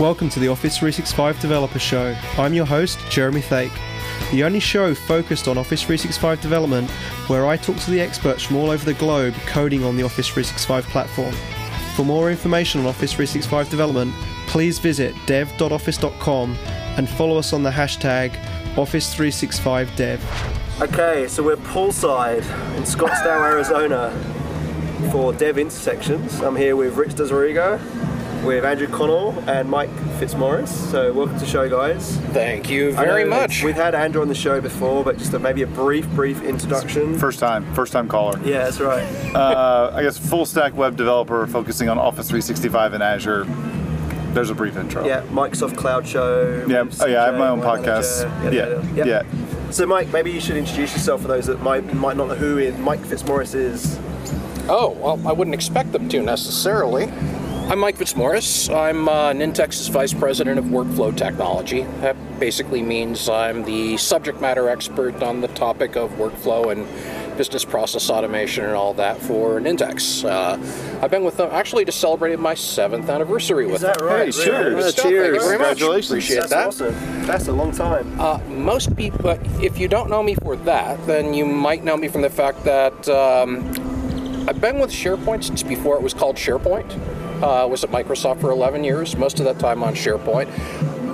Welcome to the Office 365 Developer Show. I'm your host, Jeremy Thake, the only show focused on Office 365 development where I talk to the experts from all over the globe coding on the Office 365 platform. For more information on Office 365 development, please visit dev.office.com and follow us on the hashtag Office365Dev. Okay, so we're poolside in Scottsdale, Arizona for Dev Intersections. I'm here with Rich diZerega, with Andrew Connell and Mike Fitzmaurice. So welcome to the show, guys. Thank you very much. We've had Andrew on the show before, but just a, maybe a brief, brief introduction. First time, first time caller. Yeah, that's right. Uh, I guess full stack web developer focusing on Office 365 and Azure. There's a brief intro. Yeah, Microsoft Cloud Show. Yeah. Oh yeah, I have my own podcast. Manager, Yeah. Yeah. So, Mike, maybe you should introduce yourself for those that might might not know who Mike Fitzmaurice is. oh, well, I wouldn't expect them to necessarily. I'm Mike Fitzmaurice. I'm uh, Nintex's Vice President of Workflow Technology. That basically means I'm the subject matter expert on the topic of workflow and business process automation and all that for Nintex. Uh, I've been with them, actually just celebrated my seventh anniversary with Is that them. right? Hey, Really? cheers. Good. Thank you Cheers. very much. Congratulations. Appreciate That's that. awesome. That's a long time. Uh, most people, if you don't know me for that, then you might know me from the fact that um, I've been with SharePoint since before it was called SharePoint. Uh, was at Microsoft for 11 years, most of that time on SharePoint.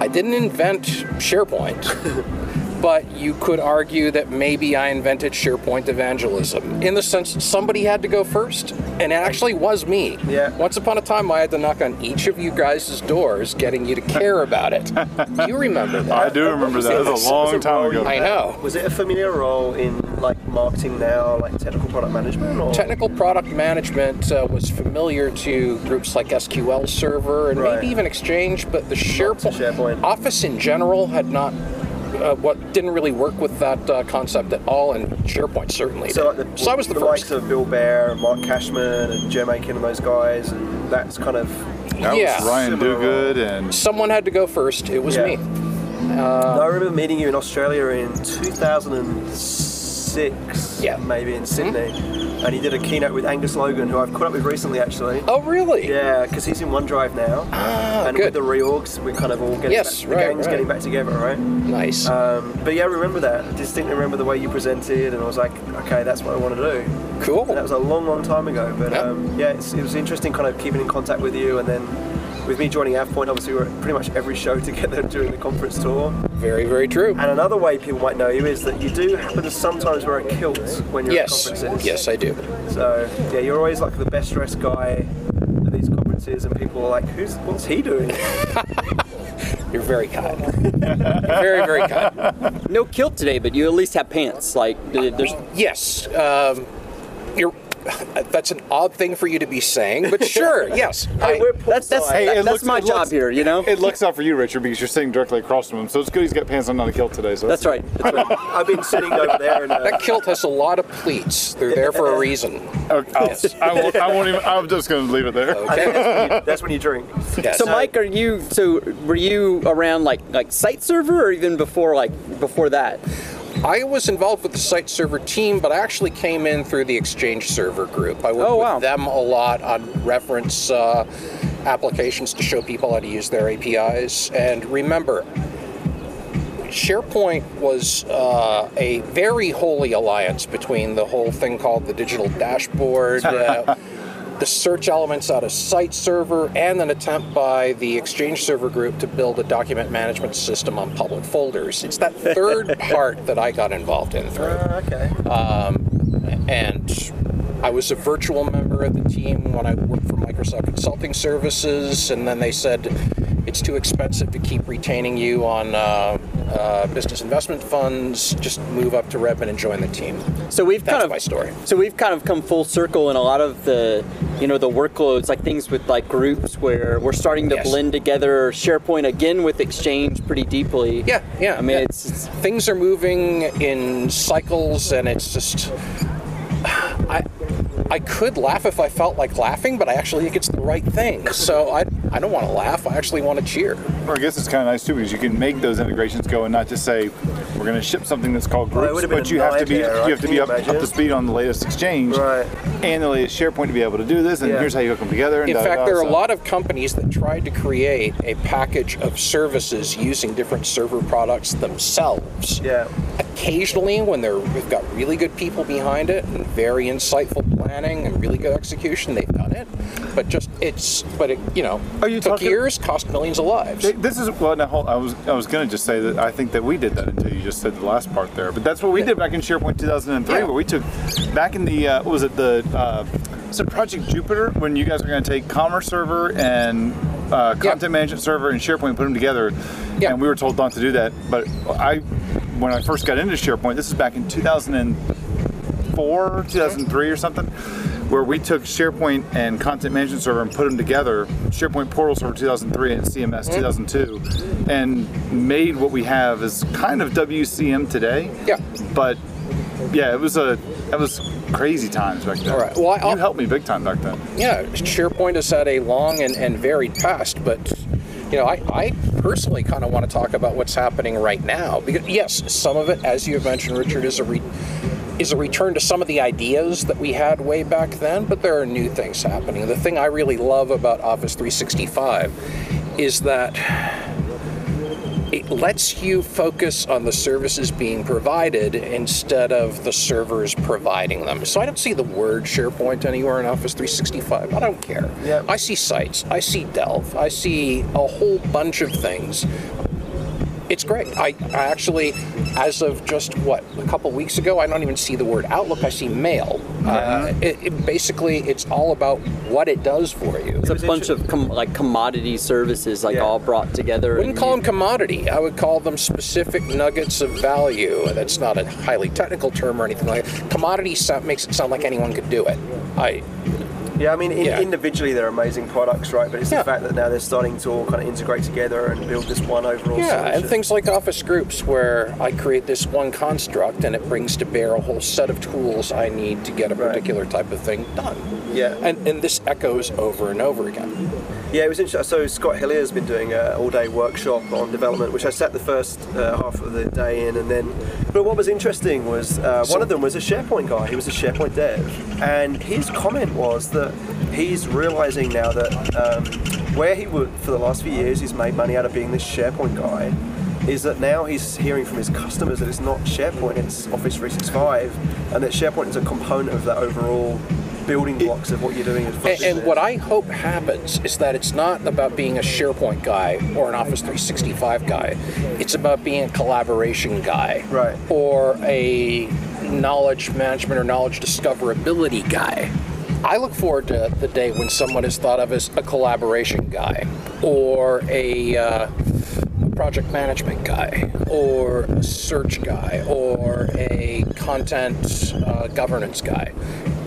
I didn't invent SharePoint, but you could argue that maybe I invented SharePoint evangelism in the sense somebody had to go first, and it actually was me. Yeah. Once upon a time, I had to knock on each of you guys' doors, getting you to care about it. you remember that? I do remember that. It was a long time ago. I know. Was it a familiar role in like marketing now, like technical product management? Or? Technical product management uh, was familiar to groups like SQL Server and Right. maybe even Exchange, but the SharePoint, SharePoint. Office in general had not. Uh, what didn't really work with that uh, concept at all, and SharePoint certainly So, did. like the, so I was the, the first. likes of Bill Baer, Mark Kashman, and Jim Aiken and those guys, and that's kind of That Yeah. was Ryan Similar Dugood and Someone had to go first. It was Yeah. me. I remember meeting you in Australia in 2006, Yeah. maybe in Sydney, and he did a keynote with Angus Logan, who I've caught up with recently, actually. Oh, really? Yeah, because he's in OneDrive now, Ah, and good. with the reorgs, we're kind of all getting Yes, back, the right, gang's right. getting back together, right? Nice. Um, but yeah, I remember that. I distinctly remember the way you presented, and I was like, okay, that's what I want to do. cool. And that was a long, long time ago. But Yeah. um, yeah, it's, it was interesting kind of keeping in contact with you, and then with me joining AvePoint, obviously we were at pretty much every show together during the conference tour. Very, very true. And another way people might know you is that you do happen to sometimes wear a kilt when you're Yes. at conferences. Yes, I do. So yeah, you're always like the best dressed guy at these conferences, and people are like, "Who's what's he doing?" You're very kind. You're very, very kind. No kilt today, but you at least have pants. Like there's Yes. Um, you're. That's an odd thing for you to be saying, but sure. Yes. I- we're that's that's. Hey, that- it that's my job looks- here. You know. it looks out for you, Richard, because you're sitting directly across from him. So it's good he's got pants on, not a kilt today. So That's right. That's right. I've been sitting over there, and uh, that kilt has a lot of pleats. They're there for a reason. Okay, I'll- I won't. I won't even. I'm just going to leave it there. I think that's when you, that's when you drink. Yes. So, Mike, are you? So, were you around like like site server, or even before like before that? I was involved with the site server team, but I actually came in through the Exchange server group. I worked Oh, wow. with them a lot on reference uh, applications to show people how to use their APIs. And remember, SharePoint was uh, a very holy alliance between the whole thing called the digital dashboard. Uh, the search elements out of site server and an attempt by the exchange server group to build a document management system on public folders it's that third part that i got involved in through Uh, okay. and I was a virtual member of the team when I worked for Microsoft Consulting Services, and then they said it's too expensive to keep retaining you on uh, uh, business investment funds. Just move up to Redmond and join the team. So we've That's kind of my story. So we've kind of come full circle in a lot of the, you know, the workloads, like things with like groups where we're starting to Yes. blend together SharePoint again with Exchange pretty deeply. Yeah, yeah. I mean, yeah. it's, it's things are moving in cycles, and it's just I I could laugh if I felt like laughing, but I actually think it's the right thing. So I, I don't want to laugh. I actually want to cheer. Or I guess it's kind of nice too because you can make those integrations go and not just say we're going to ship something that's called Well, groups, would've but you have to be nightmare, you right? have to be up, up to speed on the latest exchange Right. and the latest SharePoint to be able to do this. And Yeah. here's how you hook them together. And In da, da, fact, da, there are a lot of companies that tried to create a package of services using different server products themselves. Yeah. Occasionally, when they're, they've got really good people behind it and very insightful planning and really good execution, they've done it. But just it's, but it, you know, Are you took talking- years, cost millions of lives. This is well. Now, hold, I was I was going to just say that I think that we did that until you just said the last part there. But that's what we did back in SharePoint 2003, Yeah. where we took back in the uh, what was it the uh, it Project Jupiter when you guys were going to take Commerce Server and uh, Content Management Server and SharePoint and put them together. Yeah. And we were told not to do that. But I, when I first got into SharePoint, this is back in 2004, 2003 or something. Where we took SharePoint and Content Management Server and put them together, SharePoint Portal Server 2003 and CMS mm-hmm. 2002, and made what we have is kind of WCM today. Yeah. But yeah, it was a that was crazy times back then. All right. Well, I- you helped me big time back then. yeah, SharePoint has had a long and, and varied past, but you know, I, I personally kind of want to talk about what's happening right now because yes, some of it, as you have mentioned, Richard, is a re- is a return to some of the ideas that we had way back then, but there are new things happening. The thing I really love about Office 365 is that it lets you focus on the services being provided instead of the servers providing them. So I don't see the word SharePoint anywhere in Office 365. I don't care. Yeah. I see sites, I see Delve, I see a whole bunch of things. It's great. I, I actually, as of just what a couple weeks ago, I don't even see the word Outlook. I see Mail. Uh, it, it basically, it's all about what it does for you. It's a bunch of com- like commodity services, like Yeah. all brought together. wouldn't call them commodity. I would call them specific nuggets of value. That's not a highly technical term or anything like that. Commodity makes it sound like anyone could do it. I Yeah, I mean, in, Yeah. individually they're amazing products, right? But it's Yeah. the fact that now they're starting to all kind of integrate together and build this one overall yeah, solution. and things like office groups where I create this one construct and it brings to bear a whole set of tools I need to get a Right. particular type of thing done. Yeah. And and this echoes over and over again. Yeah, it was interesting. So Scot Hillier has been doing an all-day workshop on development, which I sat the first uh, half of the day in, and then. But what was interesting was uh, one of them was a SharePoint guy. He was a SharePoint dev, and his comment was that he's realizing now that um, where he would for the last few years he's made money out of being this SharePoint guy. Is that now he's hearing from his customers that it's not SharePoint, it's Office 365, and that SharePoint is a component of that overall building blocks of what you're doing And, and what I hope happens is that it's not about being a SharePoint guy or an Office 365 guy. It's about being a collaboration guy. Right. Or a knowledge management or knowledge discoverability guy. I look forward to the day when someone is thought of as a collaboration guy or a uh, project management guy or a search guy or a content uh, governance guy.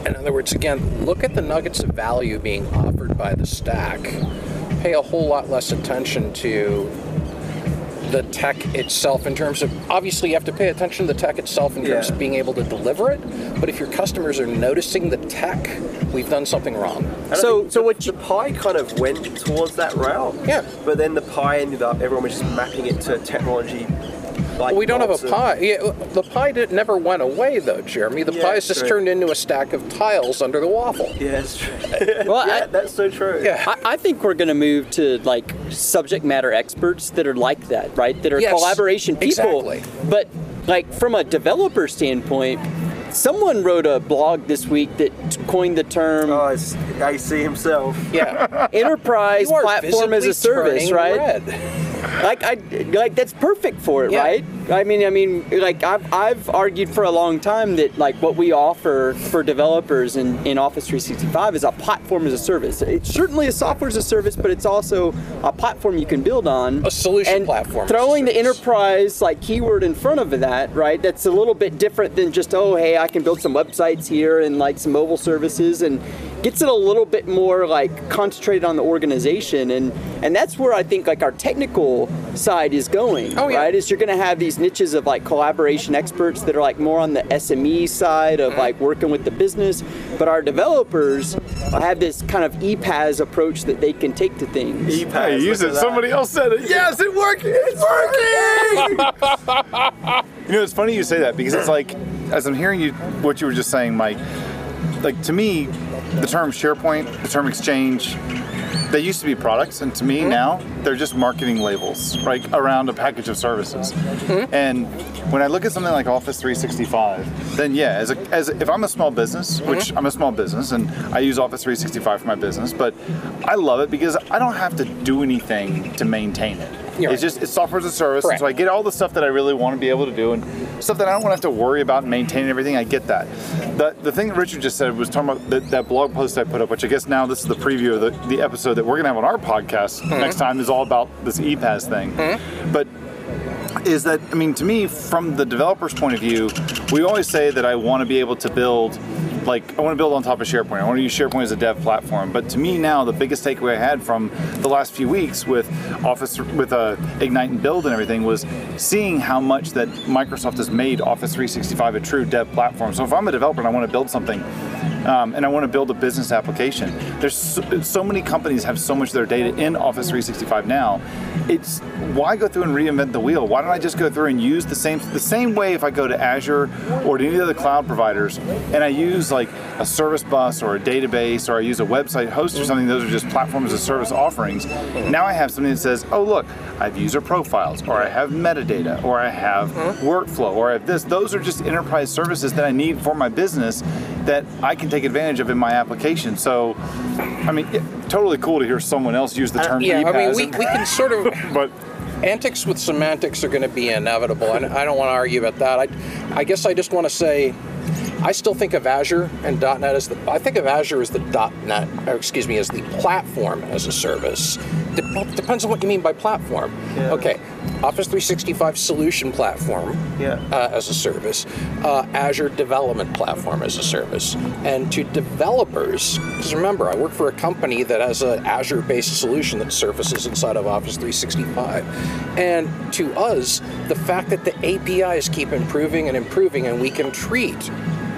In other words, again, look at the nuggets of value being offered by the stack. Pay a whole lot less attention to the tech itself in terms of obviously you have to pay attention to the tech itself in terms Yeah. of being able to deliver it. But if your customers are noticing the tech, we've done something wrong. So- so the, what the pie kind of went towards that route. Yeah. But then the pie ended up everyone was just mapping it to technology. Like we don't have a pie. Yeah, the pie did, never went away, though, Jeremy. The Yeah, pie is just true. turned into a stack of tiles under the waffle. Yeah, it's true. Well, yeah, I- that's so true. Yeah. I, I think we're going to move to like subject matter experts that are like that, right? That are Yes, collaboration people. exactly. But like from a developer standpoint, someone wrote a blog this week that coined the term Oh, it's AC himself. Yeah. enterprise platform as a service, right? red. Like I like that's perfect for it, Yeah. right? I mean, I mean, like I've I've argued for a long time that like what we offer for developers in, in Office 365 is a platform as a service. It's certainly a software as a service, but it's also a platform you can build on. A solution and platform Throwing the enterprise like keyword in front of that, right? That's a little bit different than just oh hey, I can build some websites here and like some mobile services and gets it a little bit more like concentrated on the organization and and that's where I think like our technical side is going Oh, yeah. right is you're going to have these niches of like collaboration experts that are like more on the SME side of like working with the business but our developers have this kind of EPAS approach that they can take to things Hey, use it. Somebody else said it. Yes, it worked. It's working. you know, it's funny you say that because it's like, as I'm hearing you, what you were just saying, Mike. Like to me, the term SharePoint, the term Exchange, they used to be products, and to me mm-hmm. now they're just marketing labels, right, around a package of services. Mm-hmm. And when I look at something like Office 365, then yeah, as, a, as a, if I'm a small business, mm-hmm. which I'm a small business, and I use Office 365 for my business, but I love it because I don't have to do anything to maintain it. You're It's right. just it's software as a service, and so I get all the stuff that I really want to be able to do, and stuff that I don't want to have to worry about and maintain everything. I get that. The the thing that Richard just said was talking about that, that blog post I put up, which I guess now this is the preview of the, the episode that we're gonna have on our podcast Mm-hmm. next time is all about this EPAS thing. But is that I mean to me from the developer's point of view, we always say that I want to be able to build like I want to build on top of SharePoint. I want to use SharePoint as a dev platform. But to me now, the biggest takeaway I had from the last few weeks with Office with uh, Ignite and Build and everything was seeing how much that Microsoft has made Office 365 a true dev platform. So if I'm a developer and I want to build something, um, and I want to build a business application. There's so, so many companies have so much of their data in Office 365 now. It's why go through and reinvent the wheel? Why don't I just go through and use the same the same way if I go to Azure or to any of the cloud providers and I use like a service bus or a database or I use a website host or something. Those are just platforms as a service offerings. Now I have something that says, oh look, I have user profiles or I have metadata or I have workflow or I have this. Those are just enterprise services that I need for my business that I can take advantage of in my application. So, I mean, yeah, totally cool to hear someone else use the term Uh, Yeah, I mean, we, we can sort of. but antics with semantics are going to be inevitable, and I don't want to argue about that. I, I guess I just want to say, I still think of Azure and .NET as the. I think of Azure as the .NET, or excuse me, as the platform as a service. Dep- depends on what you mean by platform. Yeah. Okay, Office 365 solution platform Yeah. uh, as a service, uh, Azure Development Platform as a service. And to developers, because remember, I work for a company that has an Azure based solution that surfaces inside of Office 365. And to us, the fact that the APIs keep improving and improving, and we can treat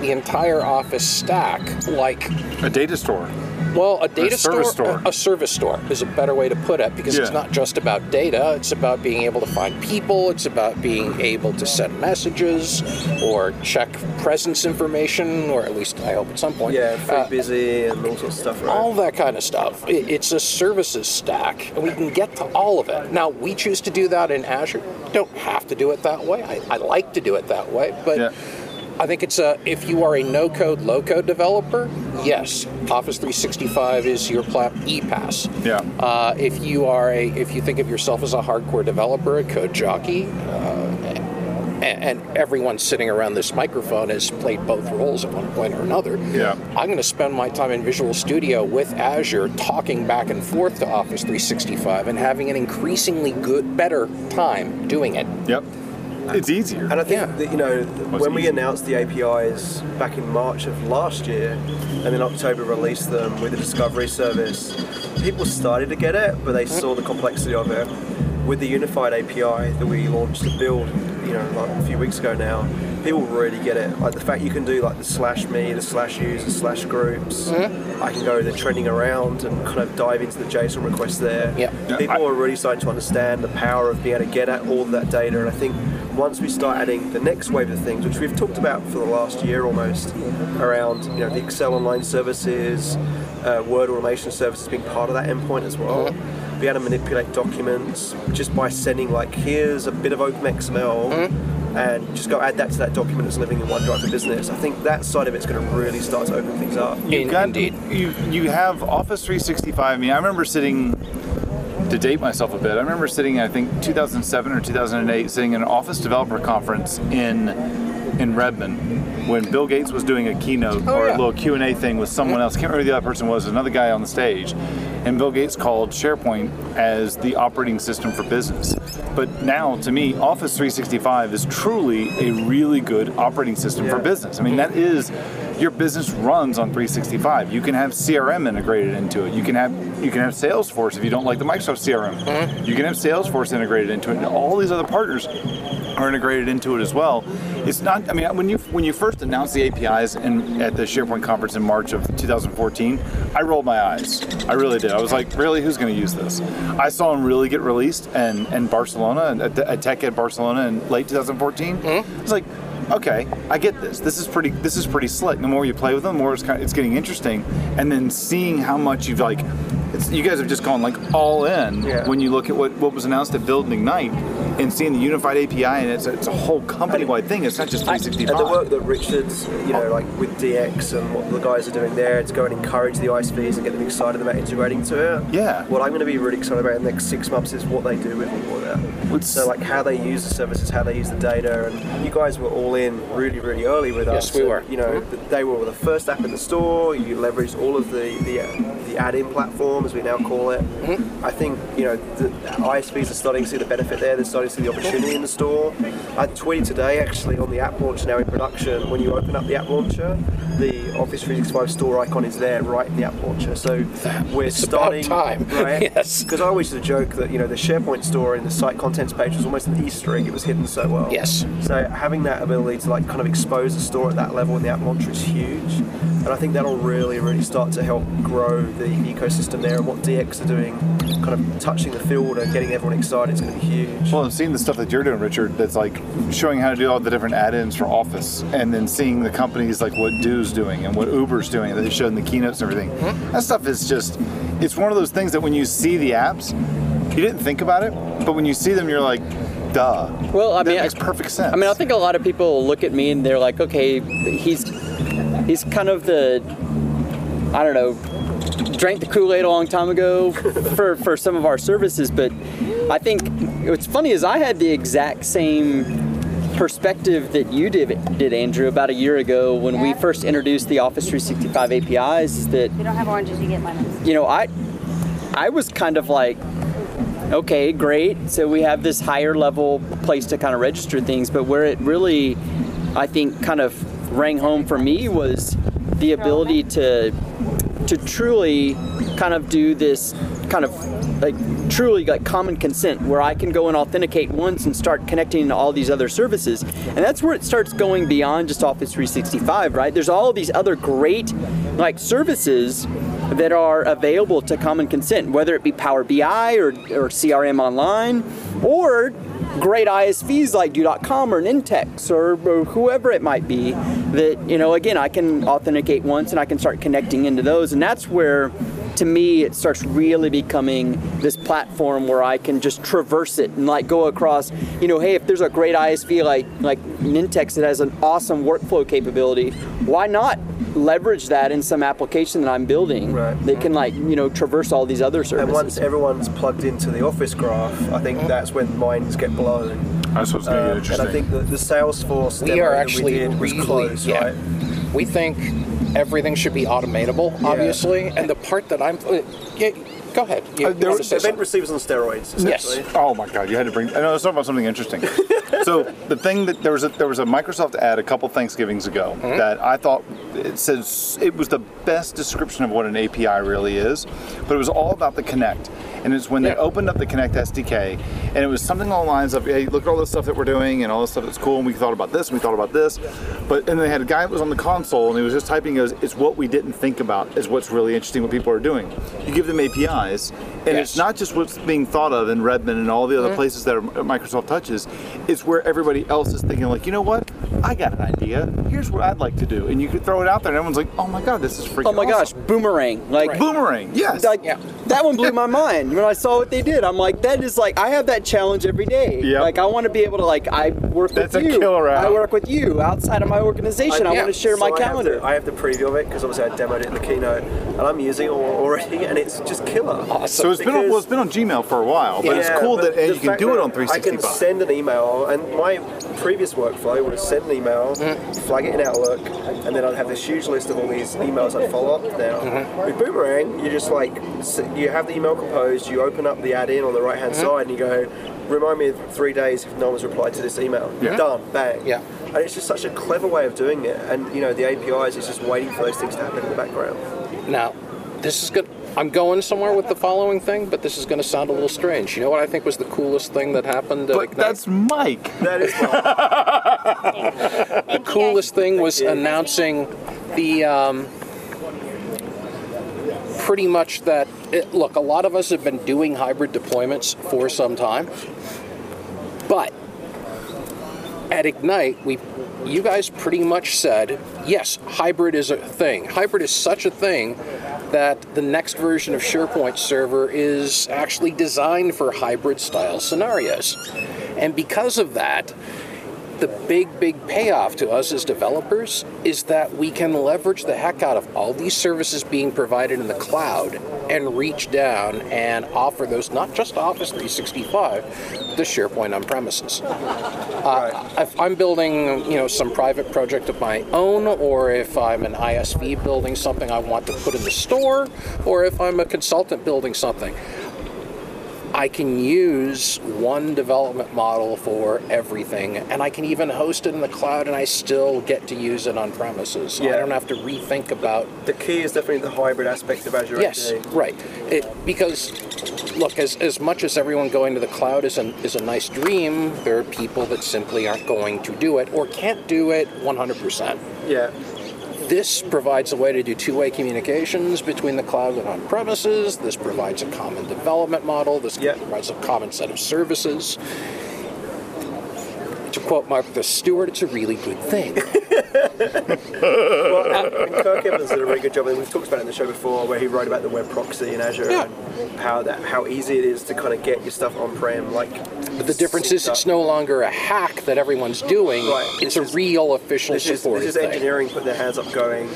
the entire Office stack like a data store. well, a data service store, store. A, a service store is a better way to put it because it's not just about data. It's about being able to find people. It's about being able to send messages or check presence information, or at least I hope at some point. Yeah, free Uh, busy and all sorts of stuff, right? all that kind of stuff. It, it's a services stack, and we can get to all of it. Now, we choose to do that in Azure. Don't have to do it that way. I, I like to do it that way, but. Yeah. I think it's a if you are a no-code, low-code developer, yes, Office 365 is your plat EPAS. Yeah. Uh, if you are a if you think of yourself as a hardcore developer, a code jockey, uh, and, and everyone sitting around this microphone has played both roles at one point or another. Yeah. I'm going to spend my time in Visual Studio with Azure, talking back and forth to Office 365, and having an increasingly good, better time doing it. Yep. It's easier. And I think Yeah. that, you know, when we easy. announced the APIs back in March of last year, and then October released them with the Discovery service, people started to get it, but they saw the complexity of it. With the unified API that we launched to build, you know, like a few weeks ago now, people really get it. Like the fact you can do like the slash me, the slash use, the slash groups. Mm-hmm. I can go the trending around and kind of dive into the JSON request there. Yeah. Yeah, People I- are really starting to understand the power of being able to get at all of that data. And I think once we start adding the next wave of things, which we've talked about for the last year almost, around you know the Excel online services, uh, Word automation services being part of that endpoint as well. Be able to manipulate documents just by sending like here's a bit of OpenXML. And just go add that to that document that's living in OneDrive for Business. I think that side of it's going to really start to open things up. In- got, indeed. You you have Office 365. I mean, I remember sitting to date myself a bit. I remember sitting, I think 2007 or 2008, sitting in an Office Developer Conference in in Redmond when Bill Gates was doing a keynote oh, or yeah. a little Q and A thing with someone else. Can't remember who the other person was. Another guy on the stage, and Bill Gates called SharePoint as the operating system for business. But now, to me, Office 365 is truly a really good operating system for business. I mean, that is your business runs on 365. You can have CRM integrated into it. You can have you can have Salesforce if you don't like the Microsoft CRM. Mm-hmm. You can have Salesforce integrated into it. And all these other partners are integrated into it as well. It's not. I mean, when you when you first announced the APIs in, at the SharePoint conference in March of 2014, I rolled my eyes. I really did. I was like, really, who's going to use this? I saw them really get released and in Barcelona at, the- at Tech at Barcelona in late 2014. Mm-hmm. I was like. Okay, I get this. This is pretty. This is pretty slick. The more you play with them, the more it's kind of, it's getting interesting. And then seeing how much you've like, it's, you guys have just gone like all in Yeah. when you look at what, what was announced at Build and Ignite, and seeing the unified API, and it's a, it's a whole company-wide thing. It's not just 365. And the work that Richard's, you know, like with DX and what the guys are doing there to go and encourage the ISVs and get them excited about integrating to it. Yeah. What I'm going to be really excited about in the next six months is what they do with all of that. So like how they use the services, how they use the data, and you guys were all in really, really early with Yes, us. we and, were. You know, mm-hmm. they were the first app in the store. You leveraged all of the the, the add-in platform, as we now call it. Mm-hmm. I think you know the ISVs are starting to see the benefit there. They're starting to see the opportunity in the store. I tweeted today actually on the app launcher now in production. When you open up the app launcher, the Office 365 store icon is there right in the app launcher. So we're It's about starting time. right? Yes. Because I always used to joke that you know the SharePoint store in the site contents page was almost an Easter egg. It was hidden so well. Yes. So having that ability to like kind of expose the store at that level in the app launcher is huge, and I think that'll really, really start to help grow the ecosystem there. And what DX are doing, kind of touching the field and getting everyone excited, is going to be huge. Well, and seeing the stuff that you're doing, Richard, that's like showing how to do all the different add-ins for Office, and then seeing the companies like what Do's doing and what Uber's doing that they showed in the keynotes and everything. Mm-hmm. That stuff is just, it's one of those things that when you see the apps, you didn't think about it, but when you see them, you're like, duh. Well, I that mean, makes I- perfect sense. I mean, I think a lot of people look at me and they're like, okay, he's he's kind of the I don't know, drank the Kool Aid a long time ago for for some of our services, but I think what's funny is I had the exact same perspective that you did, did Andrew, about a year ago when we first introduced the Office 365 APIs. That you don't have oranges, you get lemons. you know, I I was kind of like, okay, great. So we have this higher level place to kind of register things, but where it really, I think, kind of rang home for me was the ability to to truly kind of do this kind of like truly like common consent where I can go and authenticate once and start connecting to all these other services. And that's where it starts going beyond just Office 365, right? There's all these other great like services that are available to common consent, whether it be Power BI or, or CRM Online or great ISVs like Do.com or Nintex or, or whoever it might be that, you know, again, I can authenticate once and I can start connecting into those. And that's where, to me, it starts really becoming this platform where I can just traverse it and like go across, you know, hey, if there's a great ISV like, like Nintex that has an awesome workflow capability, why not leverage that in some application that I'm building? Right. They can like, you know, traverse all these other services. And once everyone's plugged into the Office graph, I think that's when minds get blown. that's what's going to Um, get and. I think that the Salesforce We demo are that actually we did was really, close, yeah. right? We think everything should be automatable, obviously, and the part that I'm, uh, yeah, go ahead. You, Uh, there wanted was- Event something. receivers on steroids, Yes. essentially. Oh my God! You had to bring. I know. Let's talk about something interesting. so the thing that there was a there was a Microsoft ad a couple Thanksgivings ago that I thought it says it was the best description of what an API really is, but it was all about the Connect. And it's when they opened up the Connect SDK, and it was something along the lines of, "Hey, look at all this stuff that we're doing, and all this stuff that's cool, and we thought about this, and we thought about this." But and they had a guy that was on the console, and he was just typing. He goes, "It's what we didn't think about. Is what's really interesting. What people are doing. You give them APIs, and it's not just what's being thought of in Redmond and all the other mm-hmm. places that Microsoft touches. It's where everybody else is thinking, like, you know what? I got an idea. Here's what I'd like to do, and you could throw it out there, and everyone's like, oh my god, this is freaking oh my gosh, boomerang. Like, Right. boomerang. Yes. like Yeah. that one blew my mind when I saw what they did. I'm like, that is like I have that challenge every day. Yep. Like I want to be able to like I work That's with a you. killer app. I work with you outside of my organization. I, yeah. want to share my So I have calendar. the- I have the preview of it because obviously I demoed it in the keynote, and I'm using it already, and it's just killer. So it's been on, well, it's been on Gmail for a while, but it's cool but that and you can do it on I can send an email, and my previous workflow was send an email, mm-hmm. flag it in Outlook, and then I'd have this huge list of all these emails I'd follow up now. Mm-hmm. With Boomerang, you just like you have the email composed, you open up the add-in on the right-hand mm-hmm. side, and you go, remind me in three days if no one's replied to this email. Yeah. Done, bang. Yeah. And it's just such a clever way of doing it, and you know the APIs is just waiting for those things to happen in the background. Now, this is good. I'm going somewhere with the following thing, but this is going to sound a little strange. You know what I think was the coolest thing that happened at But Ignite? that's Mike. That is fun. the coolest thing was announcing the um, pretty much that it, look a lot of us have been doing hybrid deployments for some time but at ignite we you guys pretty much said yes hybrid is a thing. Hybrid is such a thing that the next version of sharepoint server is actually designed for hybrid style scenarios. And because of that the big, big payoff to us as developers is that we can leverage the heck out of all these services being provided in the cloud and reach down and offer those not just Office 365, but the SharePoint on premises. Uh, if I'm building, you know, some private project of my own, or if I'm an ISV building something I want to put in the store, or if I'm a consultant building something, I can use one development model for everything, and I can even host it in the cloud, and I still get to use it on premises. I don't have to rethink about. the key is definitely the hybrid aspect of Azure Yes, AD. right. It because look, as as much as everyone going to the cloud is a is a nice dream, there are people that simply aren't going to do it or can't do it 100%. Yeah. This provides a way to do two-way communications between the cloud and on-premises. This provides a common development model. This Yep. provides a common set of services. To Mark the Stewart, it's a really good thing. Well, and Kirk Evans did a really good job, and we've talked about it in the show before, where he wrote about the web proxy in Azure Yeah. and how that how easy it is to kind of get your stuff on prem. Like, But the difference is it's no longer a hack that everyone's doing. Right. It's a real official this is, this is engineering putting their hands up, going.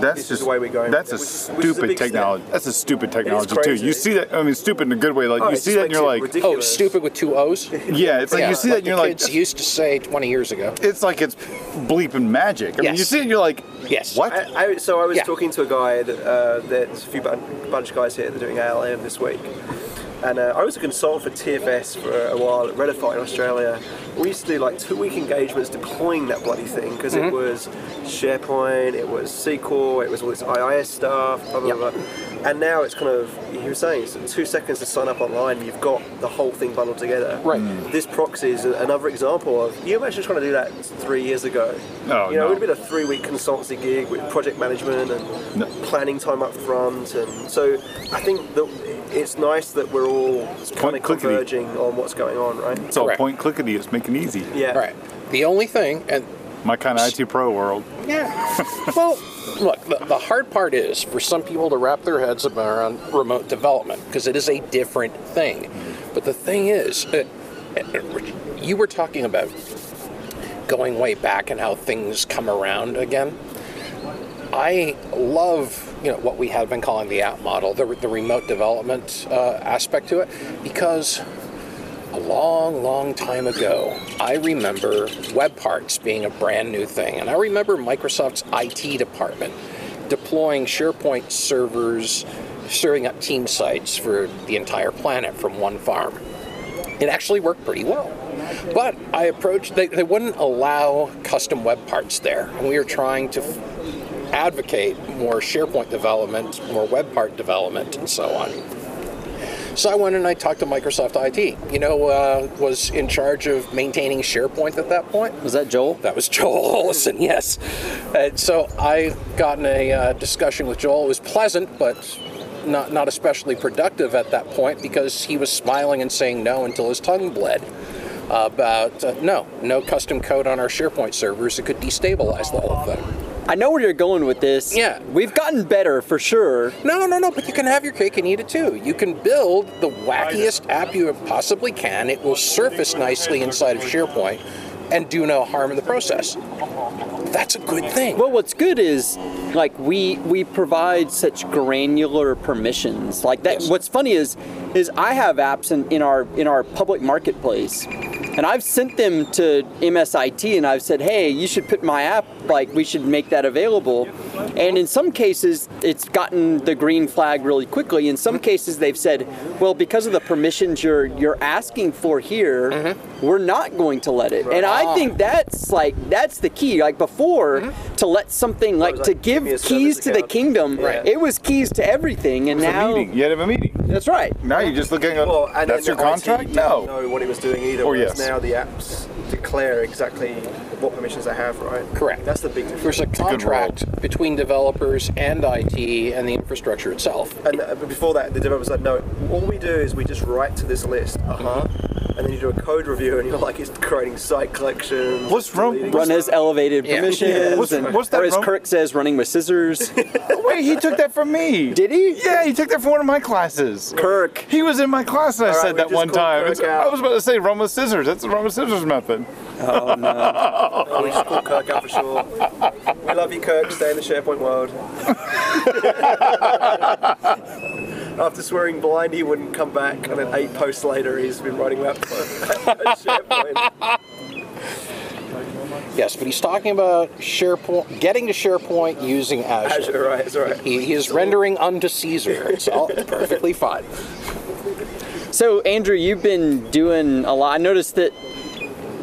That's This just the way we're going. That's a Which- which a stupid step. technology. That's a stupid technology too. You see that? I mean, stupid in a good way. Like Oh, you see that, and makes you're like, ridiculous. Oh, stupid with two O's? yeah. It's like Yeah, you see that, and you're the like, kids used to say 20 years ago. it's like it's bleeping magic. I mean, you see it, and you're like, Yes. what? I, I, so I was Yeah. talking to a guy that uh, there's a few bun- bunch of guys here that are doing ALM this week, and uh, I was a consultant for TFS for a while at Readify in Australia. We used to do like two week engagements deploying that bloody thing because Mm-hmm. it was SharePoint, it was SQL, it was all this IIS stuff, blah blah Yep. blah. And now it's kind of he was saying it's two seconds to sign up online, you've got the whole thing bundled together. Right. Mm. This proxy is another example of you imagine trying to do that three years ago. Oh, you know, no. it would have been a three week consultancy gig with project management and No. planning time up front. And so I think that it's nice that we're all kind Point of clickety. converging on what's going on, right? It's all point clickety. It's making it easy. Yeah. Right. The only thing, and My kind of IT pro world. Yeah. well, look, the, the hard part is for some people to wrap their heads around remote development because it is a different thing. But the thing is, uh, you were talking about going way back and how things come around again. I love you know what we have been calling the app model, the, the remote development uh, aspect to it, because long, long time ago, I remember web parts being a brand new thing. And I remember Microsoft's IT department deploying SharePoint servers, serving up team sites for the entire planet from one farm. It actually worked pretty well. But I approached, they, they wouldn't allow custom web parts there. And we were trying to f- advocate more SharePoint development, more web part development, and so on. So I went and I talked to Microsoft IT. You know, uh, was in charge of maintaining SharePoint at that point. Was that Joel? That was Joel Olson, yes. And so I got in a uh, discussion with Joel. It was pleasant, but not not especially productive at that point because he was smiling and saying no until his tongue bled. About uh, no, no custom code on our SharePoint servers. It could destabilize the whole thing. I know where you're going with this. Yeah. We've gotten better for sure. No, no, no, but you can have your cake and eat it too. You can build the wackiest app you possibly can. It will surface nicely inside of SharePoint and do no harm in the process. That's a good thing. Well, what's good is like we we provide such granular permissions. Like that. Yes. What's funny is is I have apps in, in our in our public marketplace and I've sent them to MSIT and I've said, hey, you should put my app, like we should make that available. And in some cases, it's gotten the green flag really quickly. In some cases, they've said, well, because of the permissions you're you're asking for here, mm-hmm. we're not going to let it. And I think that's like that's the key. Like before, mm-hmm. to let something like was to give give me keys to the kingdom, Right. it was keys to everything. And It's now. You had have a meeting. that's right. Now you're just looking at Well, and that's your the IT contract. No. know what it was doing either. Oh, or yes. now the apps declare exactly what permissions they have, right? Correct. That's the big difference. There's a good contract between developers and IT and the infrastructure itself. And uh, before that, the developers said, no, all we do is we just write to this list. Uh huh. And then you do a code review, and you're like, it's creating site collections. What's wrong- Run stuff. has elevated Yeah. permissions. Yeah. What's- and, what's that or as wrong- Kirk says, running with scissors. Wait, he took that from me. Did he? Yeah, he took that from one of my classes. Kirk. He was in my class and I All right, said that one time. Kirk It's- out. I was about to say run with scissors. That's the run with scissors method. Oh, we should call Kirk out for sure. We love you, Kirk. Stay in the SharePoint world. After swearing blind he wouldn't come back, and then eight posts later he's been writing about SharePoint. Yes, but he's talking about SharePoint, getting to SharePoint using Azure. Azure, right? That's right. He, he is rendering unto Caesar. It's all perfectly fine. So, Andrew, you've been doing a lot. I noticed that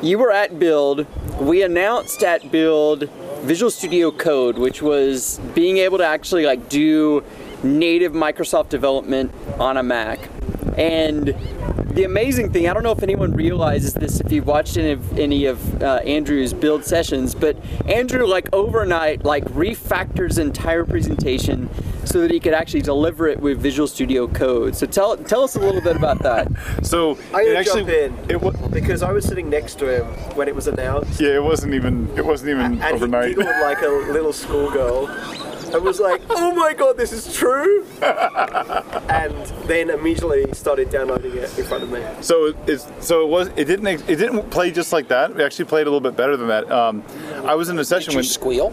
you were at Build. We announced at Build Visual Studio Code, which was being able to actually like do native Microsoft development on a Mac. And the amazing thing, I don't know if anyone realizes this if you've watched any of, any of uh, Andrew's build sessions, but Andrew like overnight like refactors entire presentation so that he could actually deliver it with Visual Studio Code. So tell tell us a little bit about that. So I'm it actually jump in it was because I was sitting next to him when it was announced, yeah it wasn't even it wasn't even and overnight. he giggled like a little schoolgirl, and was like, "Oh my god, this is true!" and then immediately started downloading it in front of me. So it- it's so it was it didn't it didn't play just like that. It actually played a little bit better than that. Um, I was in a session Did you when squeal?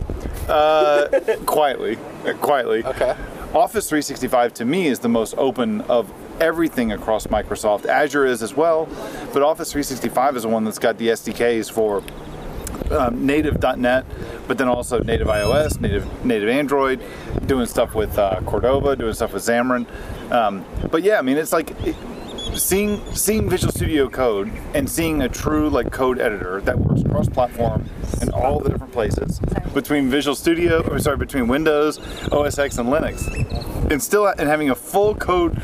quietly, uh, quietly. Okay. Office 365 to me is the most open of everything across Microsoft. Azure is as well, but Office 365 is the one that's got the SDKs for um, native .NET, but then also native iOS, native native Android, doing stuff with uh, Cordova, doing stuff with Xamarin. Um, but yeah, I mean, it's like it, seeing seeing Visual Studio Code and seeing a true like code editor that works cross-platform in all the different places between Visual Studio, or sorry, between Windows, OS X, and Linux, and still and having a full code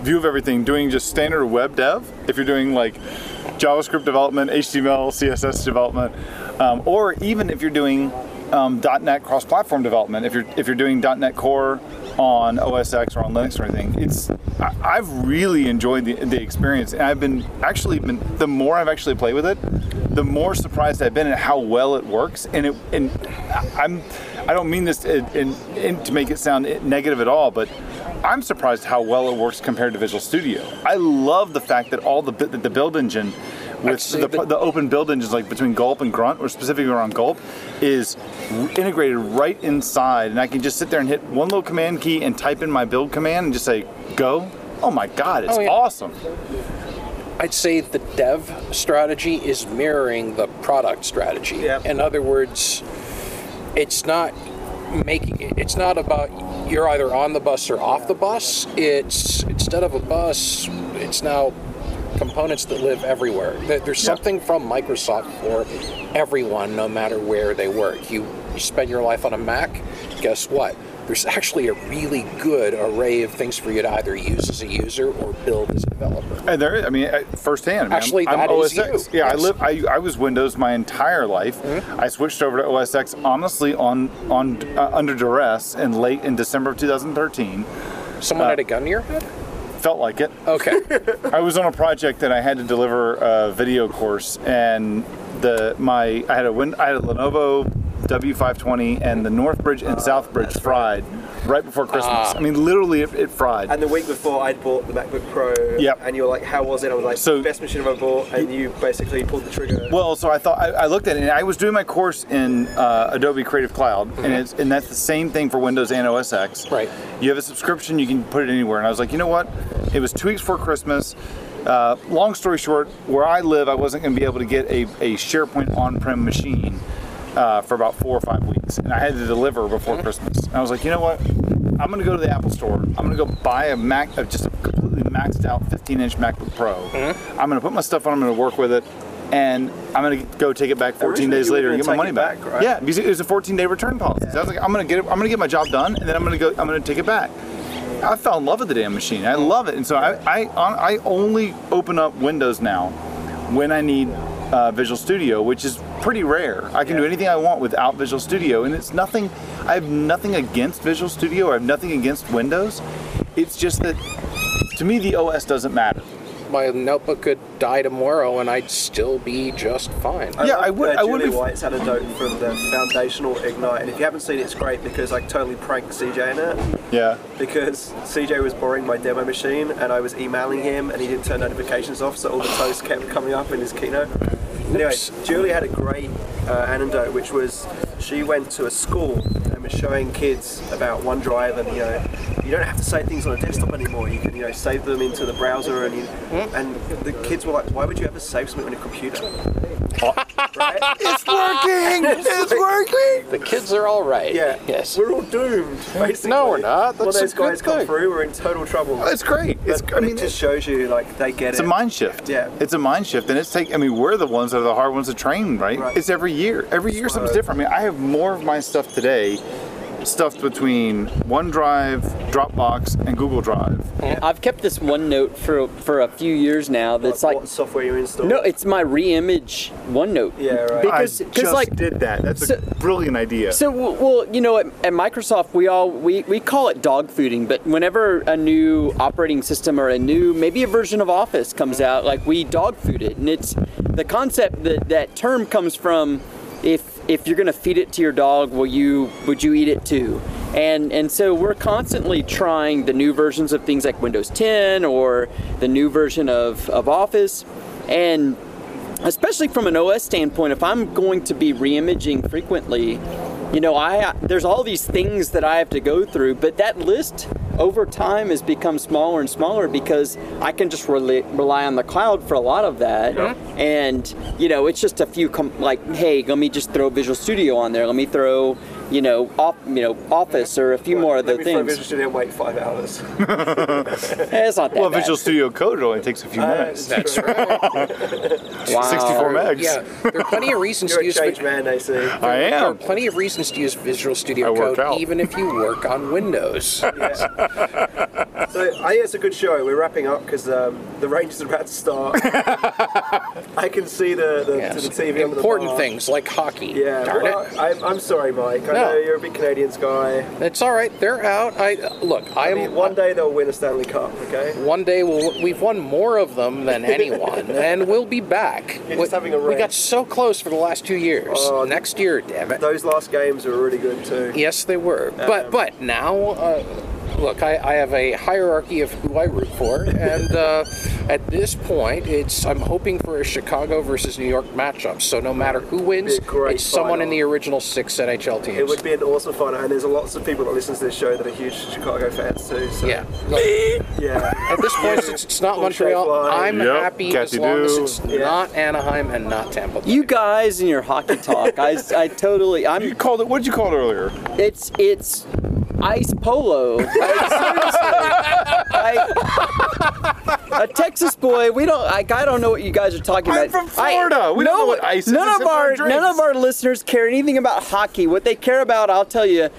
view of everything, doing just standard web dev. If you're doing like JavaScript development, HTML, CSS development, um, or even if you're doing um, .NET cross-platform development, if you're if you're doing .NET Core on OS X or on Linux or anything, it's I, I've really enjoyed the, the experience, and I've been actually been the more I've actually played with it, the more surprised I've been at how well it works, and it and I'm I don't mean this in, in- to make it sound negative at all, but I'm surprised how well it works compared to Visual Studio. I love the fact that all the the build engine with Actually, the, the- open build engines like between Gulp and Grunt, or specifically around Gulp, is integrated right inside, and I can just sit there and hit one little command key and type in my build command and just say go. Oh my God, it's Oh, yeah. awesome. I'd say the dev strategy is mirroring the product strategy. Yeah. In other words, it's not making it's not about you're either on the bus or off the bus. It's instead of a bus, it's now components that live everywhere. There- There's Yeah. something from Microsoft for everyone, no matter where they work. You, you spend your life on a Mac, guess what? There's actually a really good array of things for you to either use as a user or build as a developer. And there, I mean, firsthand. I mean, Actually, I'm, I'm is you. Yeah, I live. I, I was Windows my entire life. I switched over to OS X honestly on on uh, under duress in late in December of 2013. Someone Uh, had a gun to your head? Felt like it. Okay. I was on a project that I had to deliver a video course, and the my I had a win, I had a Lenovo W520, and the North Bridge and South Bridge fried right before Christmas. I mean, literally, it, it fried. And the week before, I'd bought the MacBook Pro. Yep. And you were like, "How was it?" I was like, So- "Best machine I've ever bought." And you basically pulled the trigger. Well, so I thought I, I looked at it, and I was doing my course in uh, Adobe Creative Cloud, and it's and that's the same thing for Windows and OS X. Right. You have a subscription, you can put it anywhere, and I was like, you know what? It was two weeks before Christmas. Uh, long story short, where I live, I wasn't going to be able to get a, a SharePoint on-prem machine uh, for about four or five weeks, and I had to deliver before Christmas. And I was like, you know what? I'm to go to the Apple Store. I'm to go buy a Mac, uh, just a completely maxed out 15-inch MacBook Pro. I'm going to put my stuff on. I'm to work with it. And I'm gonna go take it back 14 days later and get my money back. back, right? Yeah, because it was a 14 day return policy. So I was like, I'm gonna get it, I'm gonna get my job done, and then I'm gonna go. I'm gonna take it back. I fell in love with the damn machine. I love it, and so I I, I only open up Windows now when I need uh, Visual Studio, which is pretty rare. I can do anything I want without Visual Studio, and it's nothing. I have nothing against Visual Studio. I have nothing against Windows. It's just that to me the OS doesn't matter. My notebook could die tomorrow and I'd still be just fine. Yeah, love, I would- Uh, I would Julie be- White's anecdote from the foundational Ignite, and if you haven't seen it, it's great because I totally pranked CJ in it. Yeah. because CJ was borrowing my demo machine and I was emailing him and he didn't turn notifications off, so all the toast kept coming up in his keynote. Anyway, Julie had a great uh, anecdote, which was she went to a school and was showing kids about OneDrive and you know you don't have to save things on a desktop anymore. You can you know save them into the browser and you, hmm? and the kids were like, why would you ever save something on a computer? right? It's working. it's working. The kids are all right. Yeah. Yes. We're all doomed. Basically. No, we're not. When That's a those good guys come thing. through, we're in total trouble. Oh, it's great. It's. But I mean, it just shows you like they get It's it. It's a mind shift. Yeah. It's a mind shift, and it's take. I mean, we're the ones that are the hard ones to train, right? Right. It's every year. Every year something's different. I mean, I have more of my stuff today stuffed between OneDrive, Dropbox, and Google Drive. I've kept this OneNote for for a few years now. That's what, like what software you install. no, it's my reimage OneNote. Yeah, right. Because I because just like did that. That's so- a brilliant idea. So well, you know, at, at Microsoft, we all we, we call it dog fooding. But whenever a new operating system or a new maybe a version of Office comes out, like we dog food it, and it's the concept that that term comes from if if you're gonna feed it to your dog, will you would you eat it too? And and so we're constantly trying the new versions of things like Windows 10 or the new version of, of Office, and especially from an OS standpoint, if I'm going to be reimaging frequently, you know, I there's all these things that I have to go through, but that list over time has become smaller and smaller because I can just rely, rely on the cloud for a lot of that. And you know, it's just a few com- like, hey, let me just throw Visual Studio on there. Let me throw, you know, off, you know, Office or a few more Let other me throw things. Visual Studio wait five hours. It's not that well, bad. Visual Studio Code it only takes a few minutes. That's right. Wow. 64 megs. Yeah, there are plenty of reasons You're to a use. change Vi- man, AC. I There are am. plenty of reasons to use Visual Studio work Code, out. even if you work on Windows. So I think it's a good show. We're wrapping up because um, the range is about to start. I can see the, the, Yes. the TV under the Important bar. things like hockey. Yeah, Darn well, it. I, I'm sorry, Mike. I No. know you're a big Canadiens guy. It's all right. They're out. I look. I I am mean, one day they'll win a Stanley Cup. Okay. One day we'll, we've won more of them than anyone, and we'll be back. You're just we, having a we got so close for the last two years. Oh, Next year, damn it. Those last games were really good too. Yes, they were. But Um, but now, uh, look, I, I have a hierarchy of who I root for, and uh, at this point, it's I'm hoping for a Chicago versus New York matchup. So no matter who wins, Be a great it's someone in the original six NHL teams. It would be an awesome final, and there's lots of people that listen to this show that are huge Chicago fans too. So yeah. Look, yeah. at this point, it's, it's not Full Montreal. I'm Yep, happy as Cathy long as it's Yeah. not Anaheim and not Tampa. Bay. You guys and your hockey talk, I, I totally, You I'm, called it. What did you call it earlier? it's, it's ice polo. Like. Like, a Texas boy, we don't, like, I don't know what you guys are talking about. I'm from Florida. We don't know what ice is None of our our, none of our listeners care anything about hockey. What they care about, I'll tell you.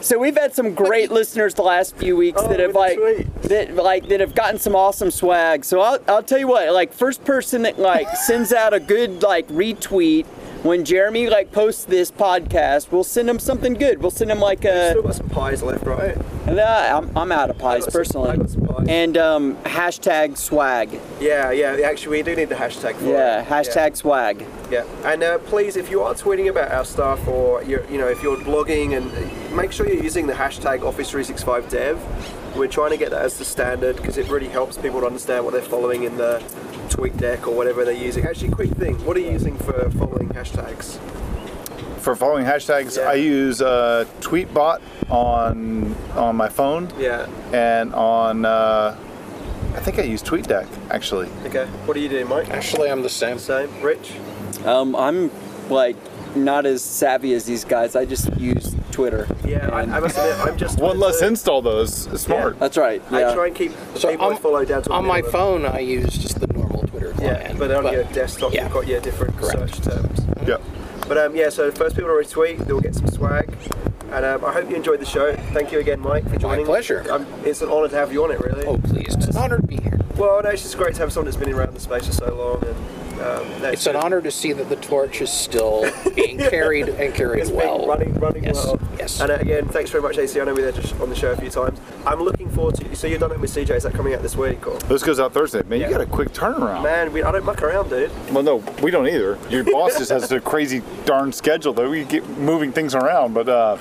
So we've had some great listeners the last few weeks Oh, that have like that like that have gotten some awesome swag. So I'll, I'll tell you what, like first person that like sends out a good like retweet when Jeremy like posts this podcast, we'll send him something good. We'll send him like a Still got some pies left, right? Nah, I'm, I'm out of pies some- personally. Pies. And um, hashtag swag. Yeah, yeah. Actually, we do need the hashtag for Yeah, it. hashtag swag. Yeah, and uh, please, if you are tweeting about our stuff or you're, you know, if you're blogging, and make sure you're using the hashtag Office 365 Dev. We're trying to get that as the standard because it really helps people to understand what they're following in the tweet deck or whatever they're using. Actually, quick thing: what are you using for following hashtags? For following hashtags, Yeah. I use uh, Tweetbot on on my phone Yeah, and on uh, I think I use TweetDeck actually. Okay. What are you doing, Mike? Actually, I'm the same. Same. Rich? Um, I'm like not as savvy as these guys. I just use Twitter. Yeah, I, I must admit, I'm just. One less install though is, is smart. That's right. I try and keep So people on, follow down to on my minimum. phone, I use just the normal Twitter Yeah, client. but on your desktop, yeah. you've got your different Correct. search terms. Yeah. But um, yeah, so first people to retweet, they'll get some swag. And um, I hope you enjoyed the show. Thank you again, Mike, for joining. pleasure. Um, it's an honour to have you on it, really. Oh, please. It's an honor to be here. Well, no, it's just great to have someone that's been around the space for so long. And um, It's an honor to see that the torch is still being carried and carried It's well. been running, running Yes, well. yes. And uh, again, thanks very much, AC. I know we were just on the show a few times. I'm looking forward to. So you've done it with CJ. Is that coming out this week? Or This goes out Thursday. Man, Yeah. you got a quick turnaround. man, we, I don't muck around, dude. Well, no, we don't either. Your boss just has a crazy darn schedule that we get moving things around. But uh,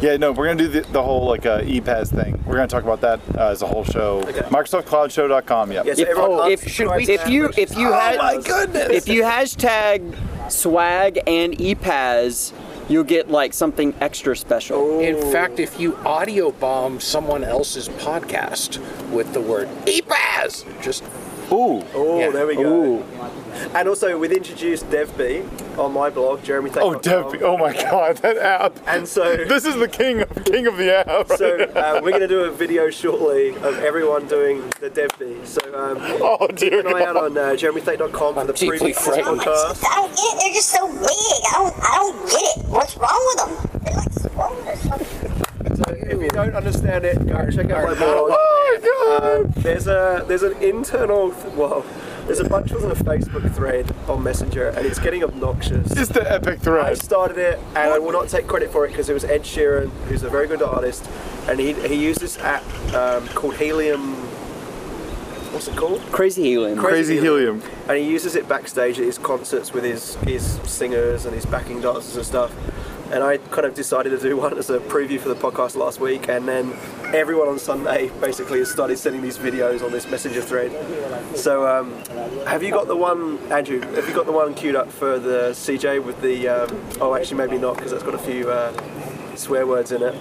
yeah, no, we're gonna do the, the whole like uh, EPAS thing. We're gonna talk about that uh, as a whole show. Okay. MicrosoftCloudshow.com. Yeah. Yeah, so If- everyone oh, if- should we- if you- if you oh had- my goodness, If you hashtag swag and EPAS, you'll get like something extra special. In fact, if you audio bomb someone else's podcast with the word EPAS, just Ooh. Oh, Yeah. there we go. Ooh. And also, we've introduced DevB on my blog, Jeremy. Oh, Dev. Oh my God, that app. And so, This is the king of king of the app. right so uh, we're going to do a video shortly of everyone doing the DevB. So um, oh dear keep an eye out on uh, jeremythake.com for the deeply preview for this frightened. podcast. I don't get it. They're just so big. I don't, I don't get it. What's wrong with them? They're like swollen or something. So if you don't understand it, go check out my Not blog. a- Uh, there's a there's an internal well, there's a bunch of us on a Facebook thread on Messenger, and it's getting obnoxious. It's the epic thread. I started it, and I will not take credit for it because it was Ed Sheeran, who's a very good artist, and he he used this app um, called Helium. What's it called? Crazy helium. Crazy helium. And he uses it backstage at his concerts with his his singers and his backing dancers and stuff. And I kind of decided to do one as a preview for the podcast last week, and then everyone on Sunday basically has started sending these videos on this messenger thread. So, um, have you got the one, Andrew? Have you got the one queued up for the CJ with the? Um, oh, actually, maybe not because it's got a few uh, swear words in it.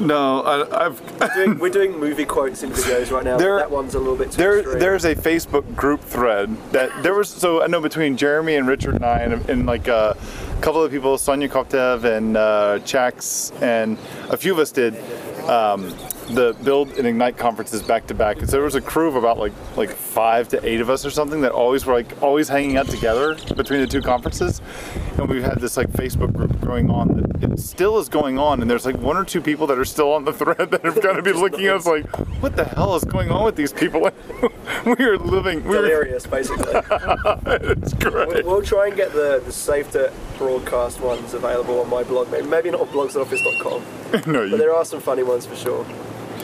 No, I, I've. Doing, we're doing movie quotes in videos right now. There- that one's a little bit too There, extreme. there's a Facebook group thread that there was. So I know between Jeremy and Richard and I, and, and like uh, a couple of people, Sonya Koptyev and uh, Chaks, and a few of us did um, the Build and Ignite conferences back to back. And so there was a crew of about like like five to eight of us or something that always were like always hanging out together between the two conferences. And we've had this like Facebook group going on that it still is going on. And there's like one or two people that are still on the thread that are going to be looking at us like, what the hell is going on with these people? we are living. We're, delirious, basically. it's great. We'll, we'll try and get the, the safe to broadcast ones available on my blog. Maybe, maybe not on blogs.office.com, no, but there are some funny ones for sure.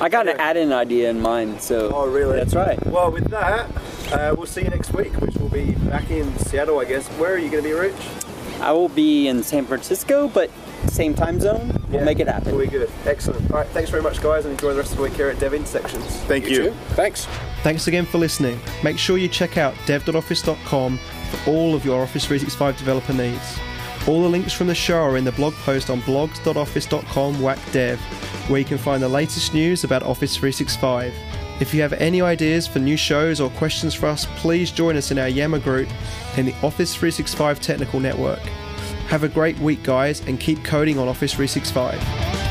I got an add-in idea in mind, so. Oh, really? That's right. Well, with that, uh, we'll see you next week, which will be back in Seattle, I guess. Where are you going to be, Rich? I will be in San Francisco, but same time zone. We'll Yeah, make it happen. We'll be good. Excellent. All right, thanks very much, guys, and enjoy the rest of the week here at Dev Intersections. thank you. too. Thanks. Thanks again for listening. Make sure you check out dev.office.com for all of your Office 365 developer needs. All the links from the show are in the blog post on blogs.office.com whack dev, where you can find the latest news about Office 365. If you have any ideas for new shows or questions for us, please join us in our Yammer group in the Office 365 Technical Network. Have a great week, guys, and keep coding on Office 365.